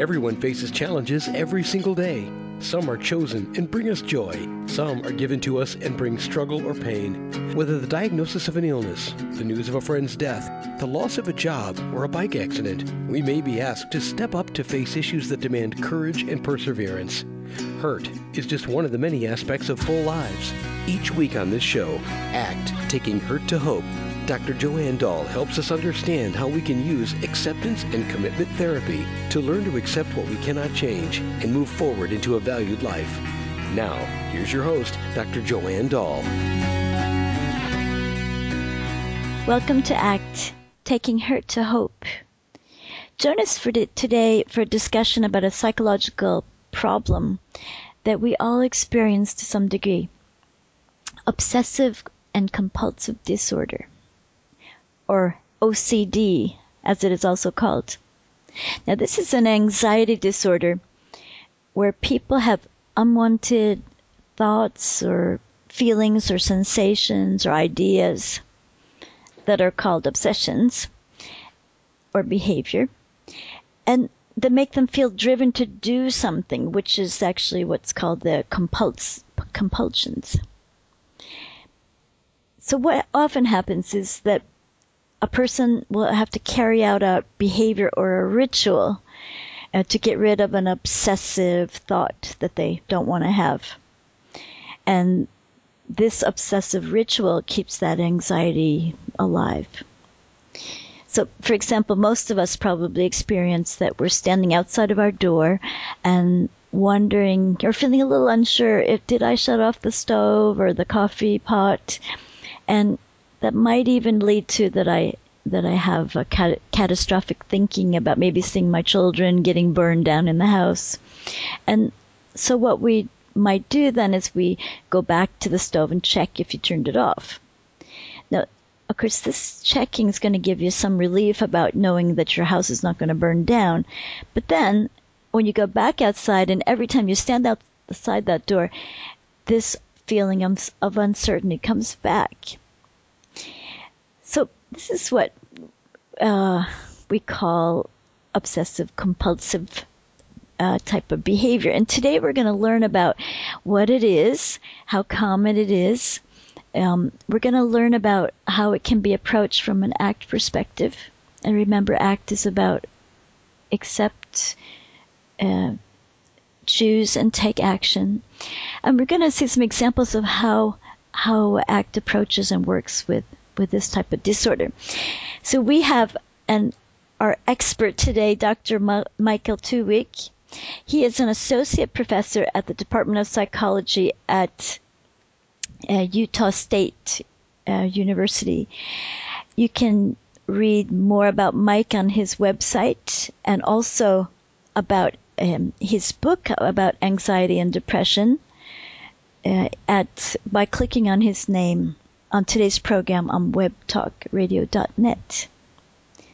Everyone faces challenges every single day. Some are chosen and bring us joy. Some are given to us and bring struggle or pain. Whether the diagnosis of an illness, the news of a friend's death, the loss of a job, or a bike accident, we may be asked to step up to face issues that demand courage and perseverance. Hurt is just one of the many aspects of full lives. Each week on this show, ACT Taking Hurt to Hope Dr. Joanne Dahl helps us understand how we can use acceptance and commitment therapy to learn to accept what we cannot change and move forward into a valued life. Now, here's your host, Dr. Joanne Dahl. Welcome to ACT Taking Hurt to Hope. Join us for today for a discussion about a psychological problem that we all experience to some degree obsessive and compulsive disorder or OCD, as it is also called. Now, this is an anxiety disorder where people have unwanted thoughts or feelings or sensations or ideas that are called obsessions or behavior. And that make them feel driven to do something, which is actually what's called the compuls- compulsions. So what often happens is that a person will have to carry out a behavior or a ritual uh, to get rid of an obsessive thought that they don't want to have. And this obsessive ritual keeps that anxiety alive. So, for example, most of us probably experience that we're standing outside of our door and wondering or feeling a little unsure if did I shut off the stove or the coffee pot and that might even lead to that I that I have a cat- catastrophic thinking about maybe seeing my children getting burned down in the house. And so what we might do then is we go back to the stove and check if you turned it off. Now, of course, this checking is going to give you some relief about knowing that your house is not going to burn down. But then, when you go back outside and every time you stand outside that door, this feeling of, of uncertainty comes back. So this is what uh, we call obsessive compulsive uh, type of behavior. And today we're going to learn about what it is, how common it is. Um, we're going to learn about how it can be approached from an ACT perspective. And remember, ACT is about accept, uh, choose, and take action. And we're going to see some examples of how how ACT approaches and works with with this type of disorder. So we have an our expert today, Dr. Ma- Michael Twohig. He is an associate professor at the Department of Psychology at uh, Utah State uh, University. You can read more about Mike on his website and also about um, his book about anxiety and depression uh, at by clicking on his name on today's program on webtalkradio.net.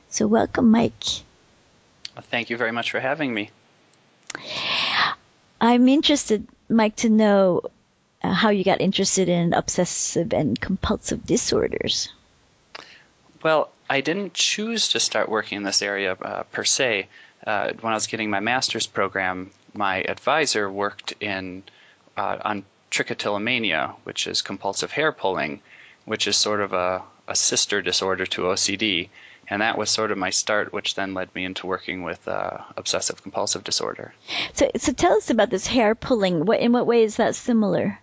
So, welcome, Mike. Well, thank you very much for having me. I'm interested, Mike, to know uh, how you got interested in obsessive and compulsive disorders. Well, I didn't choose to start working in this area uh, per se. Uh, when I was getting my master's program, my advisor worked in uh, on trichotillomania, which is compulsive hair pulling, which is sort of a, a sister disorder to OCD. And that was sort of my start, which then led me into working with uh, obsessive compulsive disorder. So, so tell us about this hair pulling. What, in what way is that similar?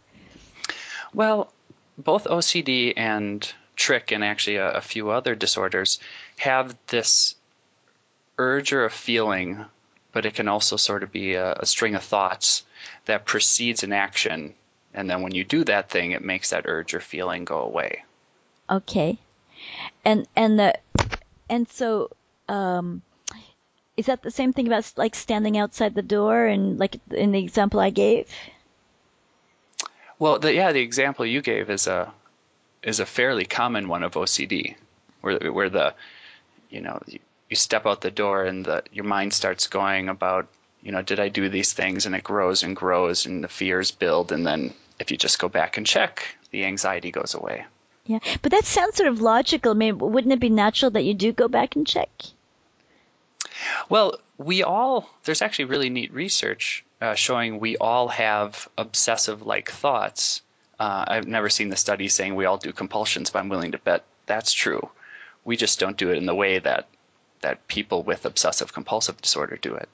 Well, both OCD and trick, and actually a, a few other disorders, have this urge or a feeling, but it can also sort of be a, a string of thoughts that precedes an action and then when you do that thing, it makes that urge or feeling go away. Okay, and and the and so um, is that the same thing about like standing outside the door and like in the example I gave? Well, the, yeah, the example you gave is a is a fairly common one of OCD, where where the you know you, you step out the door and the your mind starts going about you know did I do these things and it grows and grows and the fears build and then if you just go back and check, the anxiety goes away. Yeah, but that sounds sort of logical. I mean, wouldn't it be natural that you do go back and check? Well, we all, there's actually really neat research uh, showing we all have obsessive like thoughts. Uh, I've never seen the study saying we all do compulsions, but I'm willing to bet that's true. We just don't do it in the way that that people with obsessive compulsive disorder do it.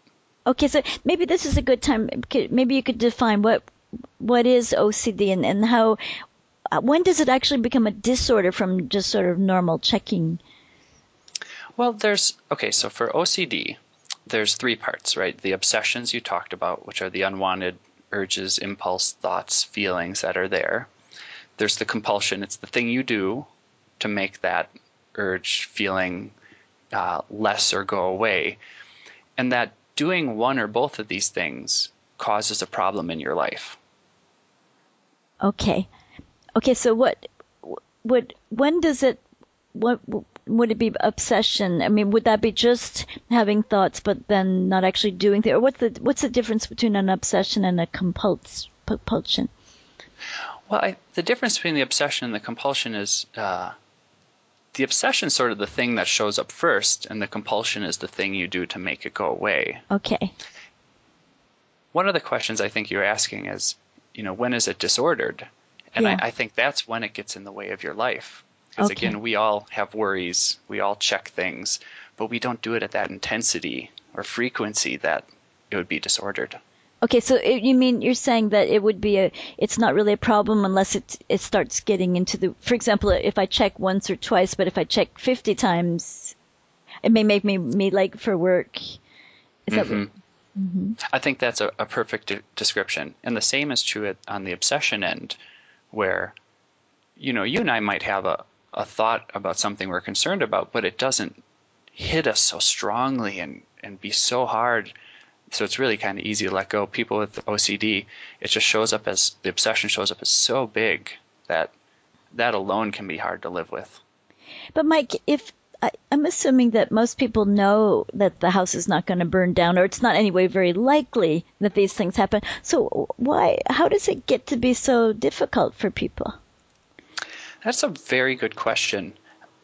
Okay, so maybe this is a good time. Maybe you could define what what is OCD and, and how uh, when does it actually become a disorder from just sort of normal checking? Well, there's okay. So for OCD, there's three parts, right? The obsessions you talked about, which are the unwanted urges, impulse, thoughts, feelings that are there. There's the compulsion. It's the thing you do to make that urge, feeling uh, less or go away. And that doing one or both of these things causes a problem in your life. Okay. Okay, so what what when does it what would it be obsession? I mean, would that be just having thoughts but then not actually doing things? Or what's the what's the difference between an obsession and a compuls, compulsion? Well, I, the difference between the obsession and the compulsion is uh, the obsession is sort of the thing that shows up first, and the compulsion is the thing you do to make it go away. Okay. One of the questions I think you're asking is, you know, when is it disordered? And yeah. I, I, think that's when it gets in the way of your life. Because okay. again, we all have worries, we all check things, but we don't do it at that intensity or frequency that it would be disordered. Okay, so it, you mean you're saying that it would be a, it's not really a problem unless it it starts getting into the, for example, if I check once or twice, but if I check 50 times, it may make me me like for work. Is mm-hmm. what, mm-hmm. I think that's a, a perfect de- description, and the same is true at, on the obsession end, where, you know, you and I might have a a thought about something we're concerned about, but it doesn't hit us so strongly and and be so hard so it's really kind of easy to let go. People with OCD, it just shows up as the obsession shows up as so big that that alone can be hard to live with. But Mike, if I, am assuming that most people know that the house is not going to burn down, or it's not anyway very likely that these things happen. So why? How does it get to be so difficult for people? That's a very good question.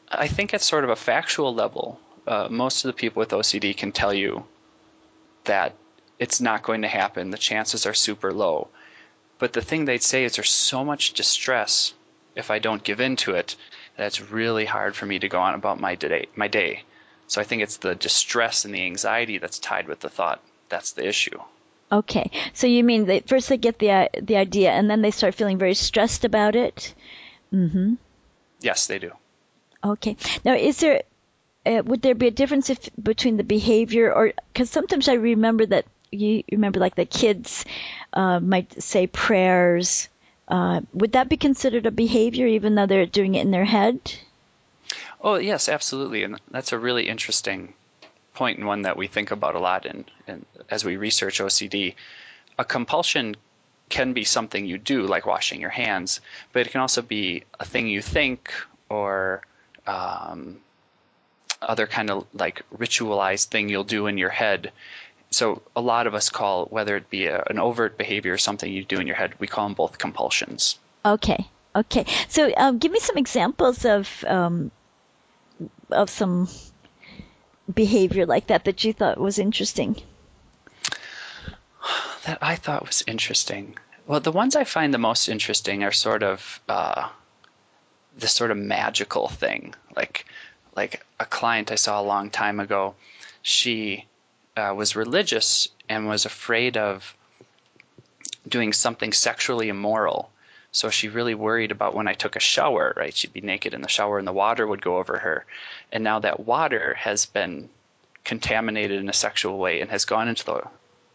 I think at sort of a factual level, uh, most of the people with OCD can tell you that it's not going to happen. The chances are super low. But the thing they'd say is there's so much distress if I don't give in to it that it's really hard for me to go on about my day. My day. So I think it's the distress and the anxiety that's tied with the thought. That's the issue. Okay, so you mean that first they get the the idea and then they start feeling very stressed about it. Mm-hmm. Yes, they do. Okay. Now, is there uh, would there be a difference if, between the behavior or because sometimes I remember that you remember like the kids uh, might say prayers. Uh, would that be considered a behavior even though they're doing it in their head? Oh yes, absolutely, and that's a really interesting point and one that we think about a lot in, in as we research OCD. A compulsion can be something you do, like washing your hands, but it can also be a thing you think or um, other kind of like ritualized thing you'll do in your head. So a lot of us call whether it be a, an overt behavior or something you do in your head, we call them both compulsions. Okay. Okay. So um, give me some examples of um, of some behavior like that that you thought was interesting. That I thought was interesting. Well, the ones I find the most interesting are sort of uh, this sort of magical thing, like like a client I saw a long time ago, she uh, was religious and was afraid of doing something sexually immoral. So she really worried about when I took a shower, right? She'd be naked in the shower and the water would go over her. And now that water has been contaminated in a sexual way and has gone into the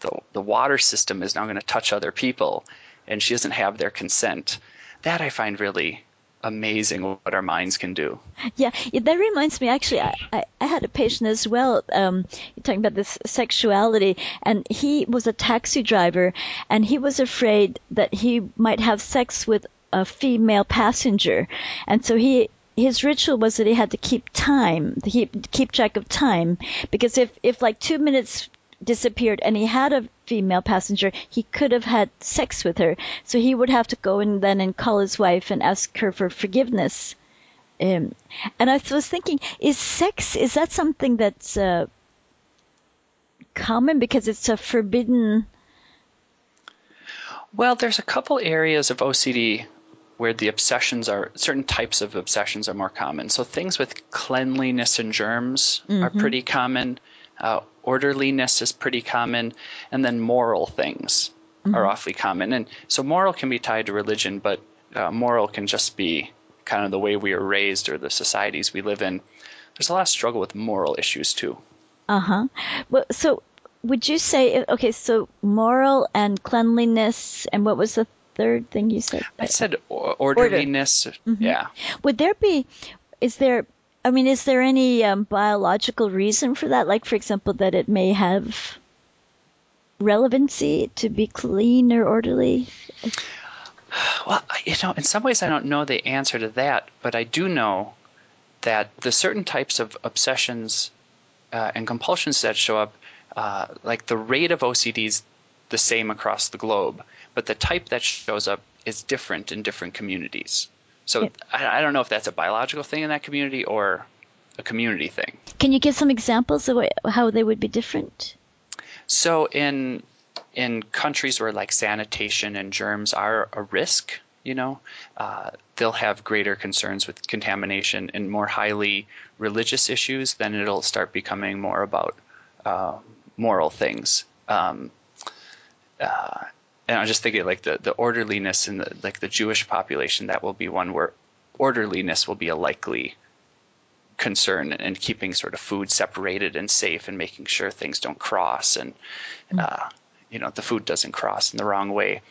the, the water system is now going to touch other people and she doesn't have their consent. That I find really amazing what our minds can do. Yeah, that reminds me. Actually, I, I, had a patient as well. Um, talking about this sexuality, and he was a taxi driver, and he was afraid that he might have sex with a female passenger, and so he his ritual was that he had to keep time, keep keep track of time, because if if like two minutes disappeared and he had a female passenger, he could have had sex with her. So he would have to go and then and call his wife and ask her for forgiveness. Um, and I was thinking, is sex is that something that's uh, common because it's a forbidden. Well, there's a couple areas of OCD where the obsessions are certain types of obsessions are more common. So things with cleanliness and germs mm-hmm. are pretty common. Uh, orderliness is pretty common, and then moral things mm-hmm. are awfully common. And so moral can be tied to religion, but uh, moral can just be kind of the way we are raised or the societies we live in. There's a lot of struggle with moral issues too. Uh huh. Well, so would you say okay? So moral and cleanliness, and what was the third thing you said? I said orderliness. Order. Mm-hmm. Yeah. Would there be? Is there? I mean, is there any um, biological reason for that? Like, for example, that it may have relevancy to be clean or orderly? Well, you know, in some ways, I don't know the answer to that, but I do know that the certain types of obsessions uh, and compulsions that show up, uh, like the rate of OCD is the same across the globe, but the type that shows up is different in different communities. So. I, I, don't know if that's a biological thing in that community or a community thing. Can you give some examples of how they would be different? So in in countries where like sanitation and germs are a risk, you know, uh, they'll have greater concerns with contamination and more highly religious issues. Then it'll start becoming more about uh, moral things. Um, uh, and I'm just thinking like the, the orderliness in the like the Jewish population that will be one where orderliness will be a likely concern and keeping sort of food separated and safe and making sure things don't cross and mm. uh, you know the food doesn't cross in the wrong way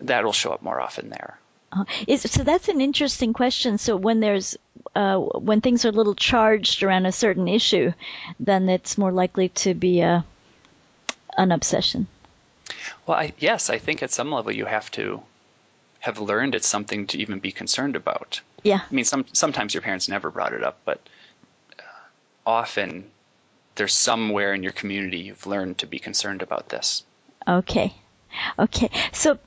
that'll show up more often there uh, is, so that's an interesting question. So when there's uh, when things are a little charged around a certain issue, then it's more likely to be a an obsession. Well, I, yes, I think at some level you have to have learned it's something to even be concerned about. Yeah. I mean, some sometimes your parents never brought it up, but uh, often there's somewhere in your community you've learned to be concerned about this. Okay. Okay. So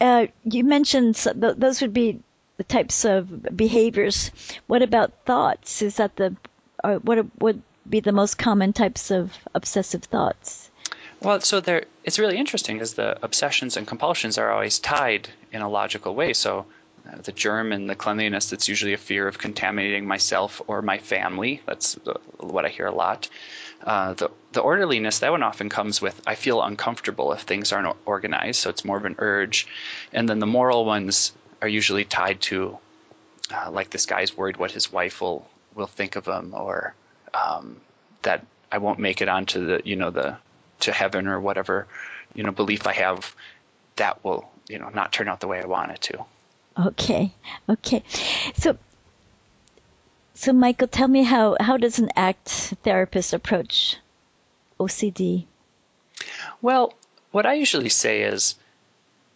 uh, you mentioned th- those would be the types of behaviors. What about thoughts? Is that the uh, what would be the most common types of obsessive thoughts? Well, so there, it's really interesting because the obsessions and compulsions are always tied in a logical way. So uh, the germ and the cleanliness, that's usually a fear of contaminating myself or my family. That's the, what I hear a lot. Uh, the, the orderliness, that one often comes with I feel uncomfortable if things aren't organized, so it's more of an urge. And then the moral ones are usually tied to, uh, like this guy's worried what his wife will, will think of him, or um, that I won't make it onto the, you know, the to heaven or whatever you know belief I have, that will you know not turn out the way I want it to. Okay, okay. So, so Michael, tell me how how does an ACT therapist approach OCD? Well, what I usually say is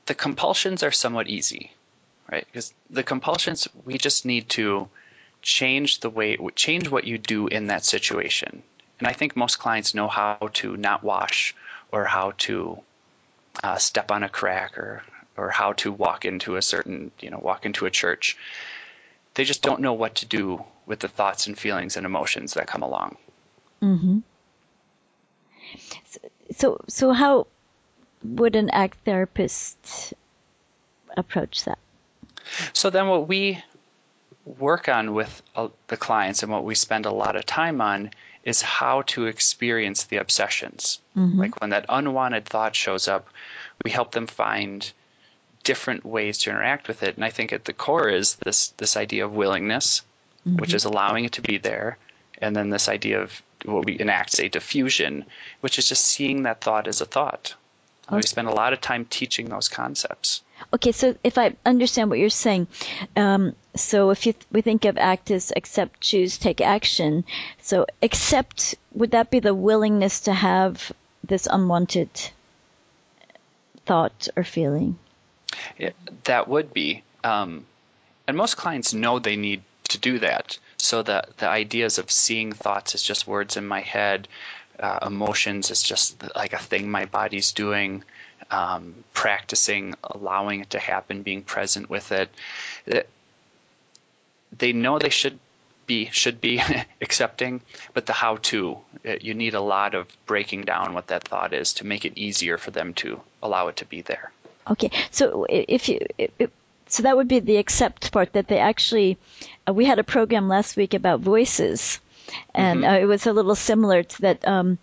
the compulsions are somewhat easy, right? Because the compulsions we just need to change the way change what you do in that situation and I think most clients know how to not wash or how to uh, step on a crack or or how to walk into a certain you know walk into a church. They just don't know what to do with the thoughts and feelings and emotions that come along. Mm-hmm. So, so how would an ACT therapist approach that? So then, what we work on with uh, the clients and what we spend a lot of time on is how to experience the obsessions. Mm-hmm. Like when that unwanted thought shows up, we help them find different ways to interact with it. And I think at the core is this this idea of willingness, mm-hmm. which is allowing it to be there, and then this idea of what we enact say defusion, which is just seeing that thought as a thought. Okay. We spend a lot of time teaching those concepts. Okay, so if I understand what you're saying, um, so if you th- we think of act as accept, choose, take action. So accept would that be the willingness to have this unwanted thought or feeling? Yeah, that would be, um, and most clients know they need to do that. So the the ideas of seeing thoughts as just words in my head, uh, emotions is just like a thing my body's doing um, practicing allowing it to happen, being present with it. it. They know they should be should be accepting, but the how to you need a lot of breaking down what that thought is to make it easier for them to allow it to be there. Okay, so if you so that would be the accept part that they actually uh, we had a program last week about voices and mm-hmm. uh, it was a little similar to that um,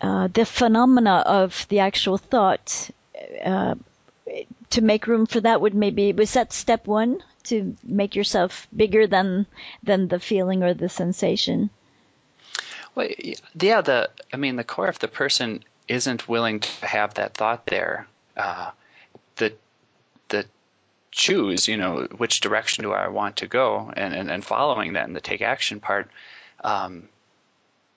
uh, the phenomena of the actual thought uh, to make room for that would maybe was that step one to make yourself bigger than than the feeling or the sensation well yeah the i mean the core if the person isn't willing to have that thought there uh, the the choose you know which direction do i want to go and and, and following that and the take action part um,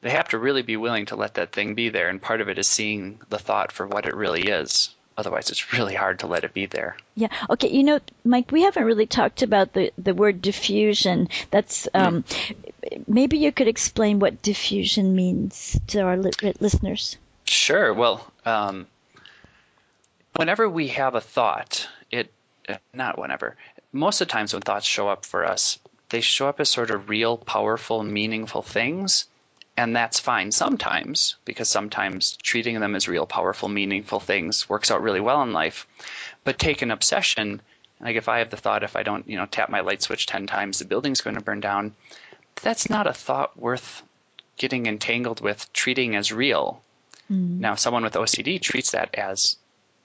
they have to really be willing to let that thing be there and part of it is seeing the thought for what it really is otherwise it's really hard to let it be there. Yeah. Okay. You know, Mike, we haven't really talked about the, the word defusion. That's um, mm. maybe you could explain what defusion means to our li- listeners. Sure. Well, um, whenever we have a thought, it not whenever. Most of the times when thoughts show up for us, they show up as sort of real, powerful, meaningful things and that's fine sometimes because sometimes treating them as real powerful meaningful things works out really well in life but take an obsession like if i have the thought if i don't you know tap my light switch 10 times the building's going to burn down that's not a thought worth getting entangled with treating as real mm. now someone with ocd treats that as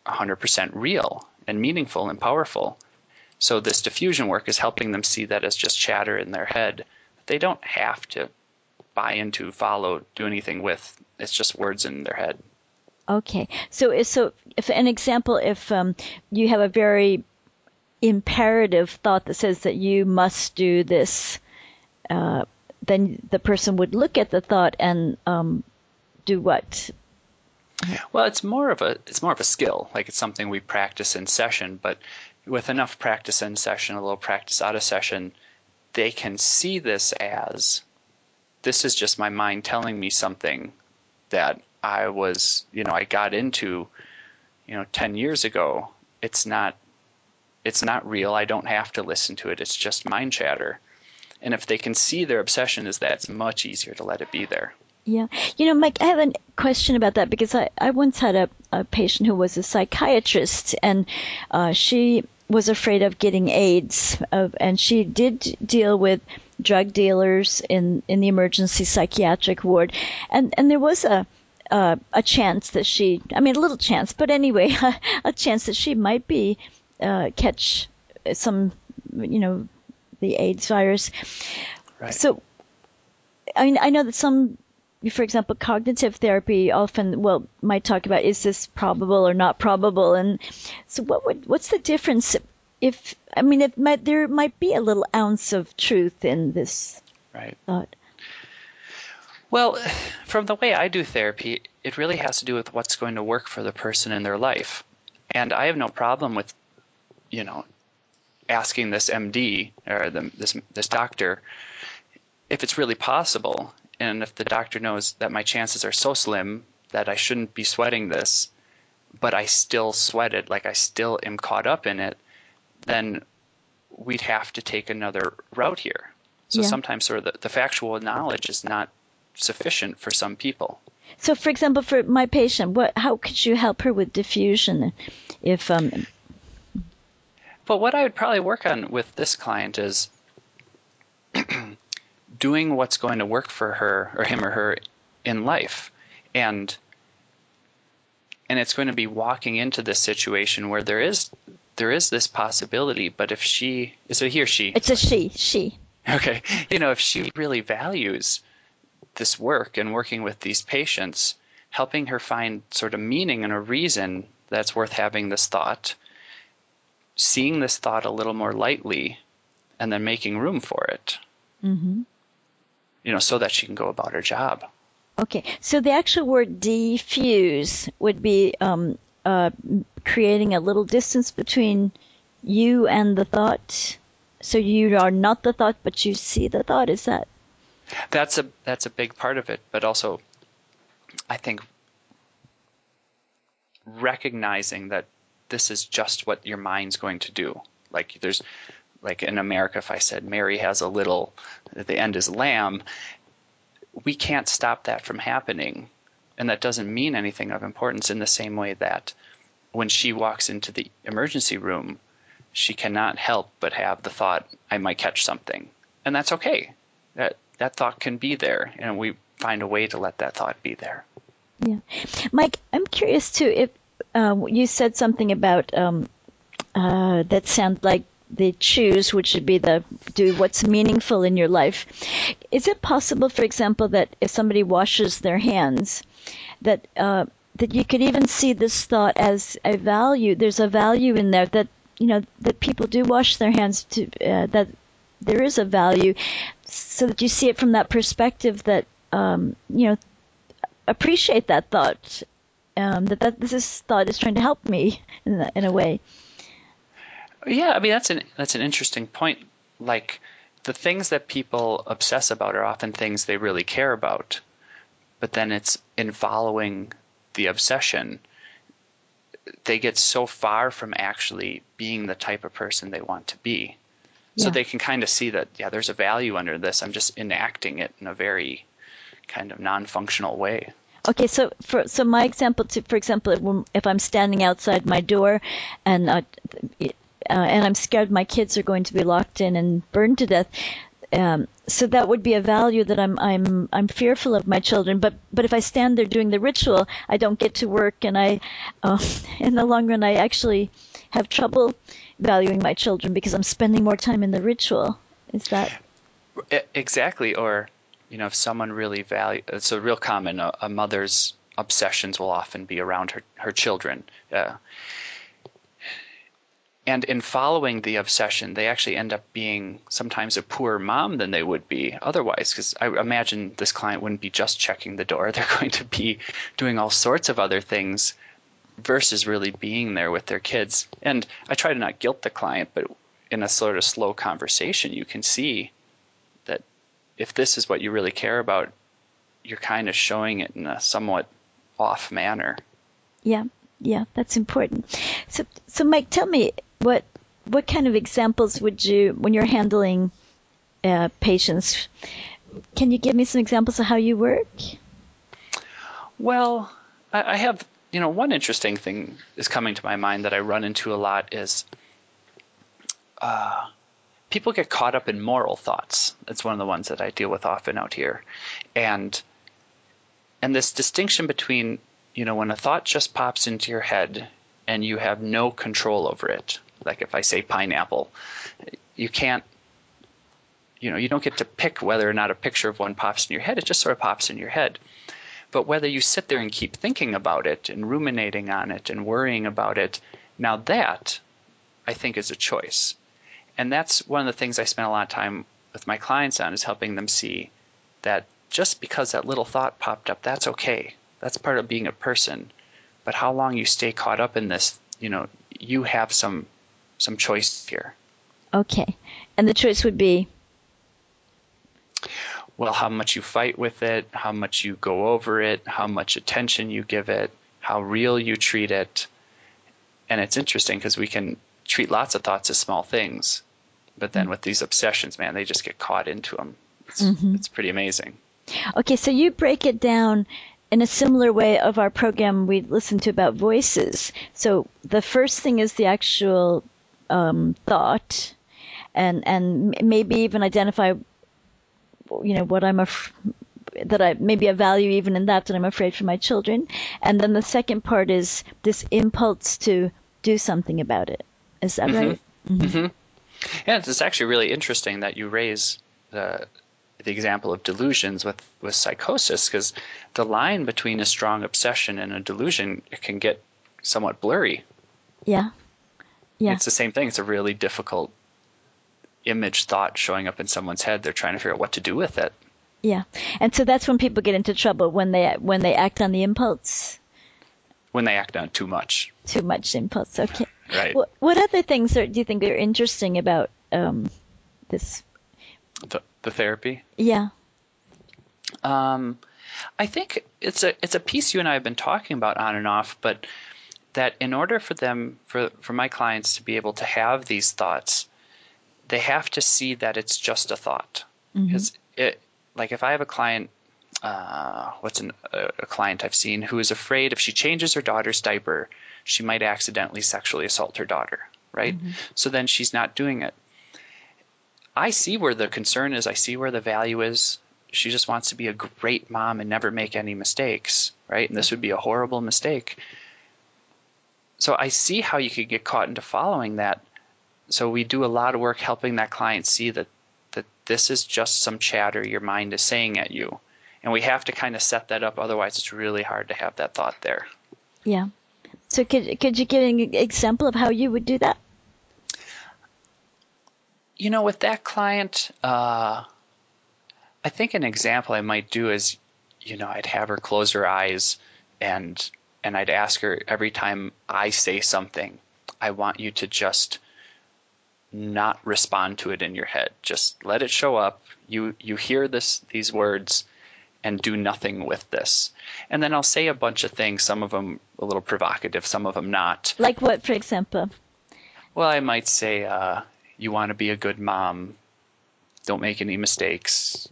100% real and meaningful and powerful so this defusion work is helping them see that as just chatter in their head they don't have to buy into, follow, do anything with. It's just words in their head. Okay, so so if an example, if um, you have a very imperative thought that says that you must do this, uh, then the person would look at the thought and um, do what? Well, it's more of a it's more of a skill. Like it's something we practice in session, but with enough practice in session, a little practice out of session, they can see this as this is just my mind telling me something that I was, you know, I got into, you know, 10 years ago. It's not it's not real. I don't have to listen to it. It's just mind chatter. And if they can see their obsession is that, it's much easier to let it be there. Yeah. You know, Mike, I have a question about that because I, I once had a, a patient who was a psychiatrist and uh, she was afraid of getting AIDS. Uh, and she did deal with drug dealers in, in the emergency psychiatric ward. And, and there was a, uh, a chance that she, I mean, a little chance, but anyway, a, a chance that she might be, uh, catch some, you know, the AIDS virus. Right. So, I mean, I know that some, for example, cognitive therapy often, well, might talk about is this probable or not probable, and so what would, what's the difference if I mean, it might there might be a little ounce of truth in this right. thought. Well, from the way I do therapy, it really has to do with what's going to work for the person in their life. And I have no problem with, you know, asking this MD or the, this this doctor if it's really possible, and if the doctor knows that my chances are so slim that I shouldn't be sweating this, but I still sweat it, like I still am caught up in it, then we'd have to take another route here. So yeah. sometimes sort of the, the factual knowledge is not sufficient for some people. So, for example, for my patient, what how could you help her with defusion? If um, well, what I would probably work on with this client is doing what's going to work for her or him or her in life, and and it's going to be walking into this situation where there is there is this possibility, but if she is a he or she? It's a she. She. Okay. You know, if she really values this work and working with these patients, helping her find sort of meaning and a reason that's worth having this thought, seeing this thought a little more lightly, and then making room for it. Mm-hmm. You know, so that she can go about her job. Okay, so the actual word diffuse would be um, uh, creating a little distance between you and the thought. So you are not the thought, but you see the thought. Is that? That's a that's a big part of it, but also, I think recognizing that this is just what your mind's going to do. Like there's like in America, if I said Mary has a little, the end is lamb, we can't stop that from happening. And that doesn't mean anything of importance in the same way that when she walks into the emergency room, she cannot help but have the thought, I might catch something. And that's okay. That, that thought can be there, and we find a way to let that thought be there. Yeah. Mike, I'm curious too if uh, you said something about um, uh, that sound like the choose, which would be the do what's meaningful in your life. Is it possible, for example, that if somebody washes their hands, that uh, that you could even see this thought as a value? There's a value in there that you know that people do wash their hands to uh, that there is a value, so that you see it from that perspective that um, you know appreciate that thought um, that that this is, thought is trying to help me in, a, in a way. Yeah, I mean that's an that's an interesting point. Like the things that people obsess about are often things they really care about, but then it's in following the obsession they get so far from actually being the type of person they want to be. Yeah. So they can kind of see that yeah, there's a value under this. I'm just enacting it in a very kind of non-functional way. Okay, so for so my example, to, for example, if I'm standing outside my door and uh, uh, and I'm scared my kids are going to be locked in and burned to death. Um, so that would be a value that I'm I'm I'm fearful of my children. But but if I stand there doing the ritual, I don't get to work, and I uh, in the long run I actually have trouble valuing my children because I'm spending more time in the ritual. Is that exactly? Or you know, if someone really value, it's a real common. A, a mother's obsessions will often be around her her children. Uh, and in following the obsession, they actually end up being sometimes a poorer mom than they would be otherwise. Because I imagine this client wouldn't be just checking the door; they're going to be doing all sorts of other things versus really being there with their kids. And I try to not guilt the client, but in a sort of slow conversation, you can see that if this is what you really care about, you're kind of showing it in a somewhat off manner. Yeah, yeah, that's important. So, so Mike, tell me what what kind of examples would you when you're handling uh, patients? Can you give me some examples of how you work? Well, I, I have you know one interesting thing is coming to my mind that I run into a lot is. Uh, people get caught up in moral thoughts. It's one of the ones that I deal with often out here, and and this distinction between you know when a thought just pops into your head and you have no control over it. Like if I say pineapple, you can't, you know, you don't get to pick whether or not a picture of one pops in your head. It just sort of pops in your head. But whether you sit there and keep thinking about it and ruminating on it and worrying about it, now that I think is a choice. And that's one of the things I spend a lot of time with my clients on is helping them see that just because that little thought popped up, that's okay. That's part of being a person. But how long you stay caught up in this, you know, you have some some choice here. Okay. And the choice would be well, how much you fight with it, how much you go over it, how much attention you give it, how real you treat it. And it's interesting because we can treat lots of thoughts as small things, but then with these obsessions, man, they just get caught into them. It's, mm-hmm. it's pretty amazing. Okay, so you break it down in a similar way of our program we listened to about voices. So the first thing is the actual um, thought, and and maybe even identify, you know, what I'm af- that I maybe a value even in that that I'm afraid for my children, and then the second part is this impulse to do something about it. Is that mm-hmm. right? Mm-hmm. Mm-hmm. Yeah, it's actually really interesting that you raise the the example of delusions with, with psychosis because the line between a strong obsession and a delusion it can get somewhat blurry. Yeah. Yeah. It's the same thing. It's a really difficult image thought showing up in someone's head. They're trying to figure out what to do with it. Yeah. And so that's when people get into trouble when they when they act on the impulse. When they act on too much. Too much impulse. Okay. Right. What, what other things are, do you think are interesting about um, this the, the therapy? Yeah. Um, I think it's a it's a piece you and I have been talking about on and off, but that in order for them for for my clients to be able to have these thoughts, they have to see that it's just a thought. Mm-hmm. Because it, like, if I have a client, uh, what's an, a, a client I've seen who is afraid if she changes her daughter's diaper, she might accidentally sexually assault her daughter, right? So then she's not doing it. I see where the concern is. I see where the value is. She just wants to be a great mom and never make any mistakes, right? And this would be a horrible mistake. So I see how you could get caught into following that. So we do a lot of work helping that client see that that this is just some chatter your mind is saying at you. And we have to kind of set that up otherwise it's really hard to have that thought there. Yeah. So could could you give an example of how you would do that? You know, with that client, uh, I think an example I might do is, you know, I'd have her close her eyes and and I'd ask her every time I say something, I want you to just not respond to it in your head. Just let it show up. You you hear this these words and do nothing with this. And then I'll say a bunch of things, some of them a little provocative, some of them not. Like what, for example? Well, I might say, uh, you want to be a good mom. Don't make any mistakes.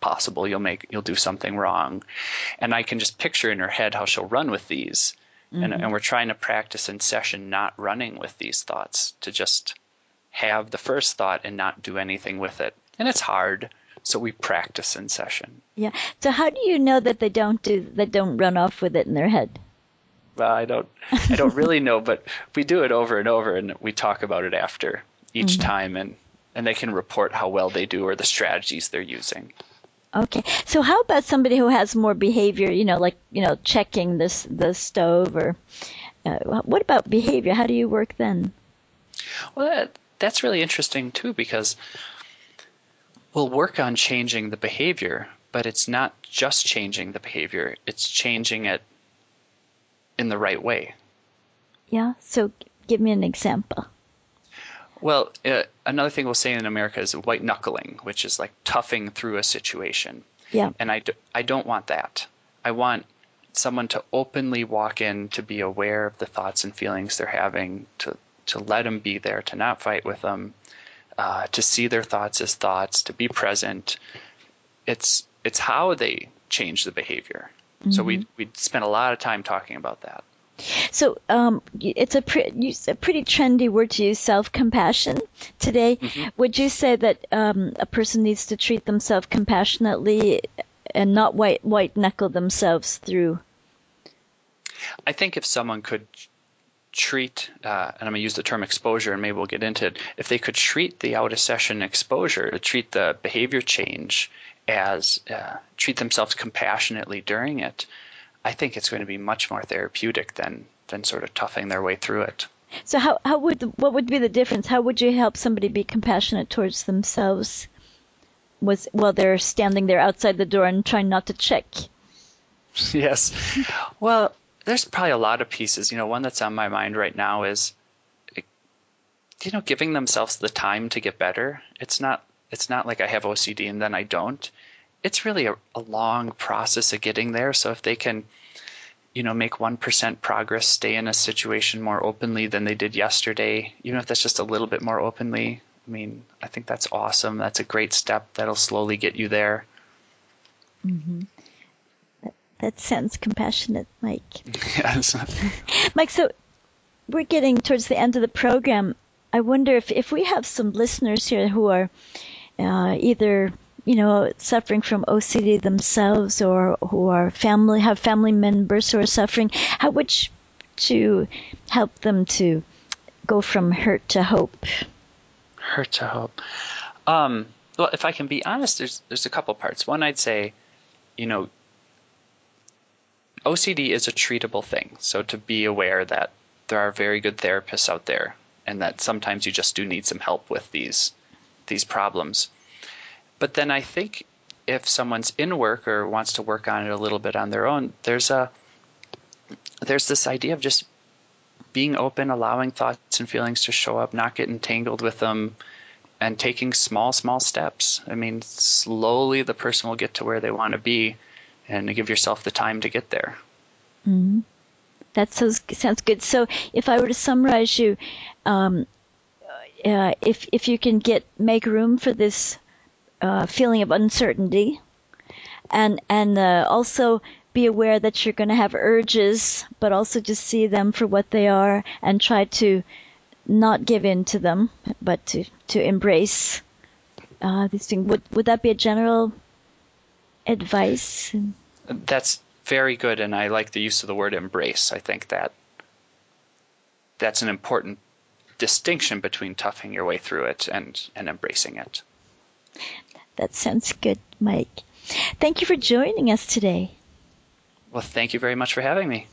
Possible you'll make you'll do something wrong, and I can just picture in her head how she'll run with these. And, mm-hmm. and we're trying to practice in session not running with these thoughts to just have the first thought and not do anything with it. And it's hard, so we practice in session. Yeah. So how do you know that they don't do they don't run off with it in their head? Well, I don't I don't really know, but we do it over and over and we talk about it after each mm-hmm. time and and they can report how well they do or the strategies they're using. Okay. So how about somebody who has more behavior, you know, like, you know, checking this the stove or uh, what about behavior? How do you work then? Well, that, that's really interesting too because we'll work on changing the behavior, but it's not just changing the behavior, it's changing it in the right way. Yeah. So give me an example. Well, uh, another thing we'll say in America is white knuckling, which is like toughing through a situation. Yeah. And I, do, I don't want that. I want someone to openly walk in, to be aware of the thoughts and feelings they're having, to, to let them be there, to not fight with them, uh, to see their thoughts as thoughts, to be present. It's, it's how they change the behavior. So we we spent a lot of time talking about that. So um, it's a, pre- a pretty trendy word to use, self-compassion today. Would you say that um, a person needs to treat themselves compassionately and not white white knuckle themselves through? I think if someone could treat, uh, and I'm going to use the term exposure, and maybe we'll get into it. If they could treat the out of session exposure, treat the behavior change as uh, treat themselves compassionately during it, I think it's going to be much more therapeutic than than sort of toughing their way through it. So how how would what would be the difference? How would you help somebody be compassionate towards themselves? Was while they're standing there outside the door and trying not to check. yes. Well, there's probably a lot of pieces. You know, one that's on my mind right now is, eh, you know, giving themselves the time to get better. It's not. It's not like I have OCD and then I don't. It's really a, a long process of getting there. So if they can, you know, make one percent progress, stay in a situation more openly than they did yesterday, even if that's just a little bit more openly. I mean, I think that's awesome. That's a great step. That'll slowly get you there. That sounds compassionate, Mike. yes. Mike, so we're getting towards the end of the program. I wonder if, if we have some listeners here who are uh, either you know suffering from OCD themselves or who are family have family members who are suffering, how you to help them to go from hurt to hope? Hurt to hope. Um, well, if I can be honest, there's there's a couple parts. One, I'd say, you know, OCD is a treatable thing. So to be aware that there are very good therapists out there, and that sometimes you just do need some help with these these problems. But then I think if someone's in work or wants to work on it a little bit on their own, there's a there's this idea of just being open, allowing thoughts and feelings to show up, not getting tangled with them, and taking small, small steps. I mean, slowly the person will get to where they want to be, and give yourself the time to get there. Mm-hmm. That sounds sounds good. So, if I were to summarize you, um, uh, if if you can get make room for this uh, feeling of uncertainty, and and uh, also be aware that you're going to have urges, but also just see them for what they are and try to not give in to them, but to to embrace uh, these things. Would would that be a general advice? That's very good, and I like the use of the word embrace. I think that that's an important distinction between toughing your way through it and, and embracing it. That sounds good, Mike. Thank you for joining us today. Well, thank you very much for having me.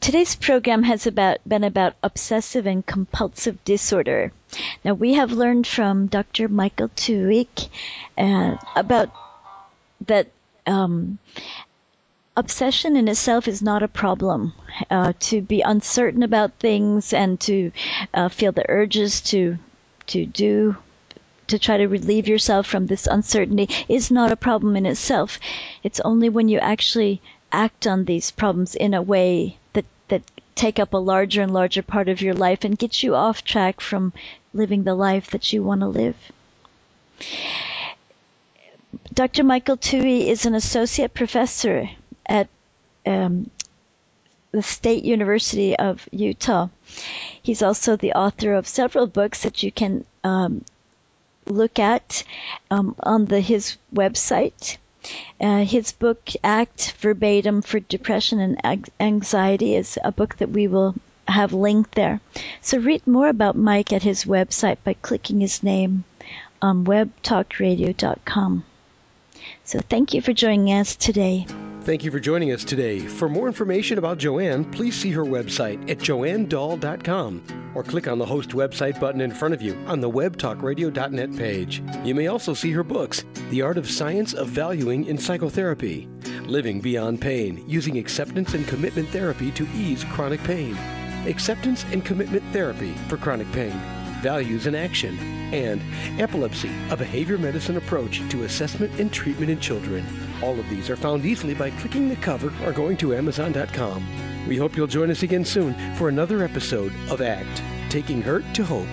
Today's program has about, been about obsessive and compulsive disorder. Now, we have learned from Dr. Michael Twohig uh, about that um, obsession in itself is not a problem. Uh, to be uncertain about things and to uh, feel the urges to to do to try to relieve yourself from this uncertainty is not a problem in itself. It's only when you actually act on these problems in a way that that take up a larger and larger part of your life and get you off track from living the life that you want to live. Dr. Michael Twohig is an associate professor at um, the State University of Utah. He's also the author of several books that you can um, look at um, on the his website. Uh, his book Act Verbatim for Depression and Anxiety is a book that we will have linked there. So read more about Mike at his website by clicking his name on webtalkradio.com. So thank you for joining us today. Thank you for joining us today. For more information about Joanne, please see her website at joannedahl.com or click on the host website button in front of you on the webtalkradio.net page. You may also see her books, The Art of Science of Valuing in Psychotherapy, Living Beyond Pain, Using Acceptance and Commitment Therapy to Ease Chronic Pain, Acceptance and Commitment Therapy for Chronic Pain, Values in Action, and Epilepsy, a behavior medicine approach to assessment and treatment in children. All of these are found easily by clicking the cover or going to Amazon.com. We hope you'll join us again soon for another episode of ACT Taking Hurt to Hope.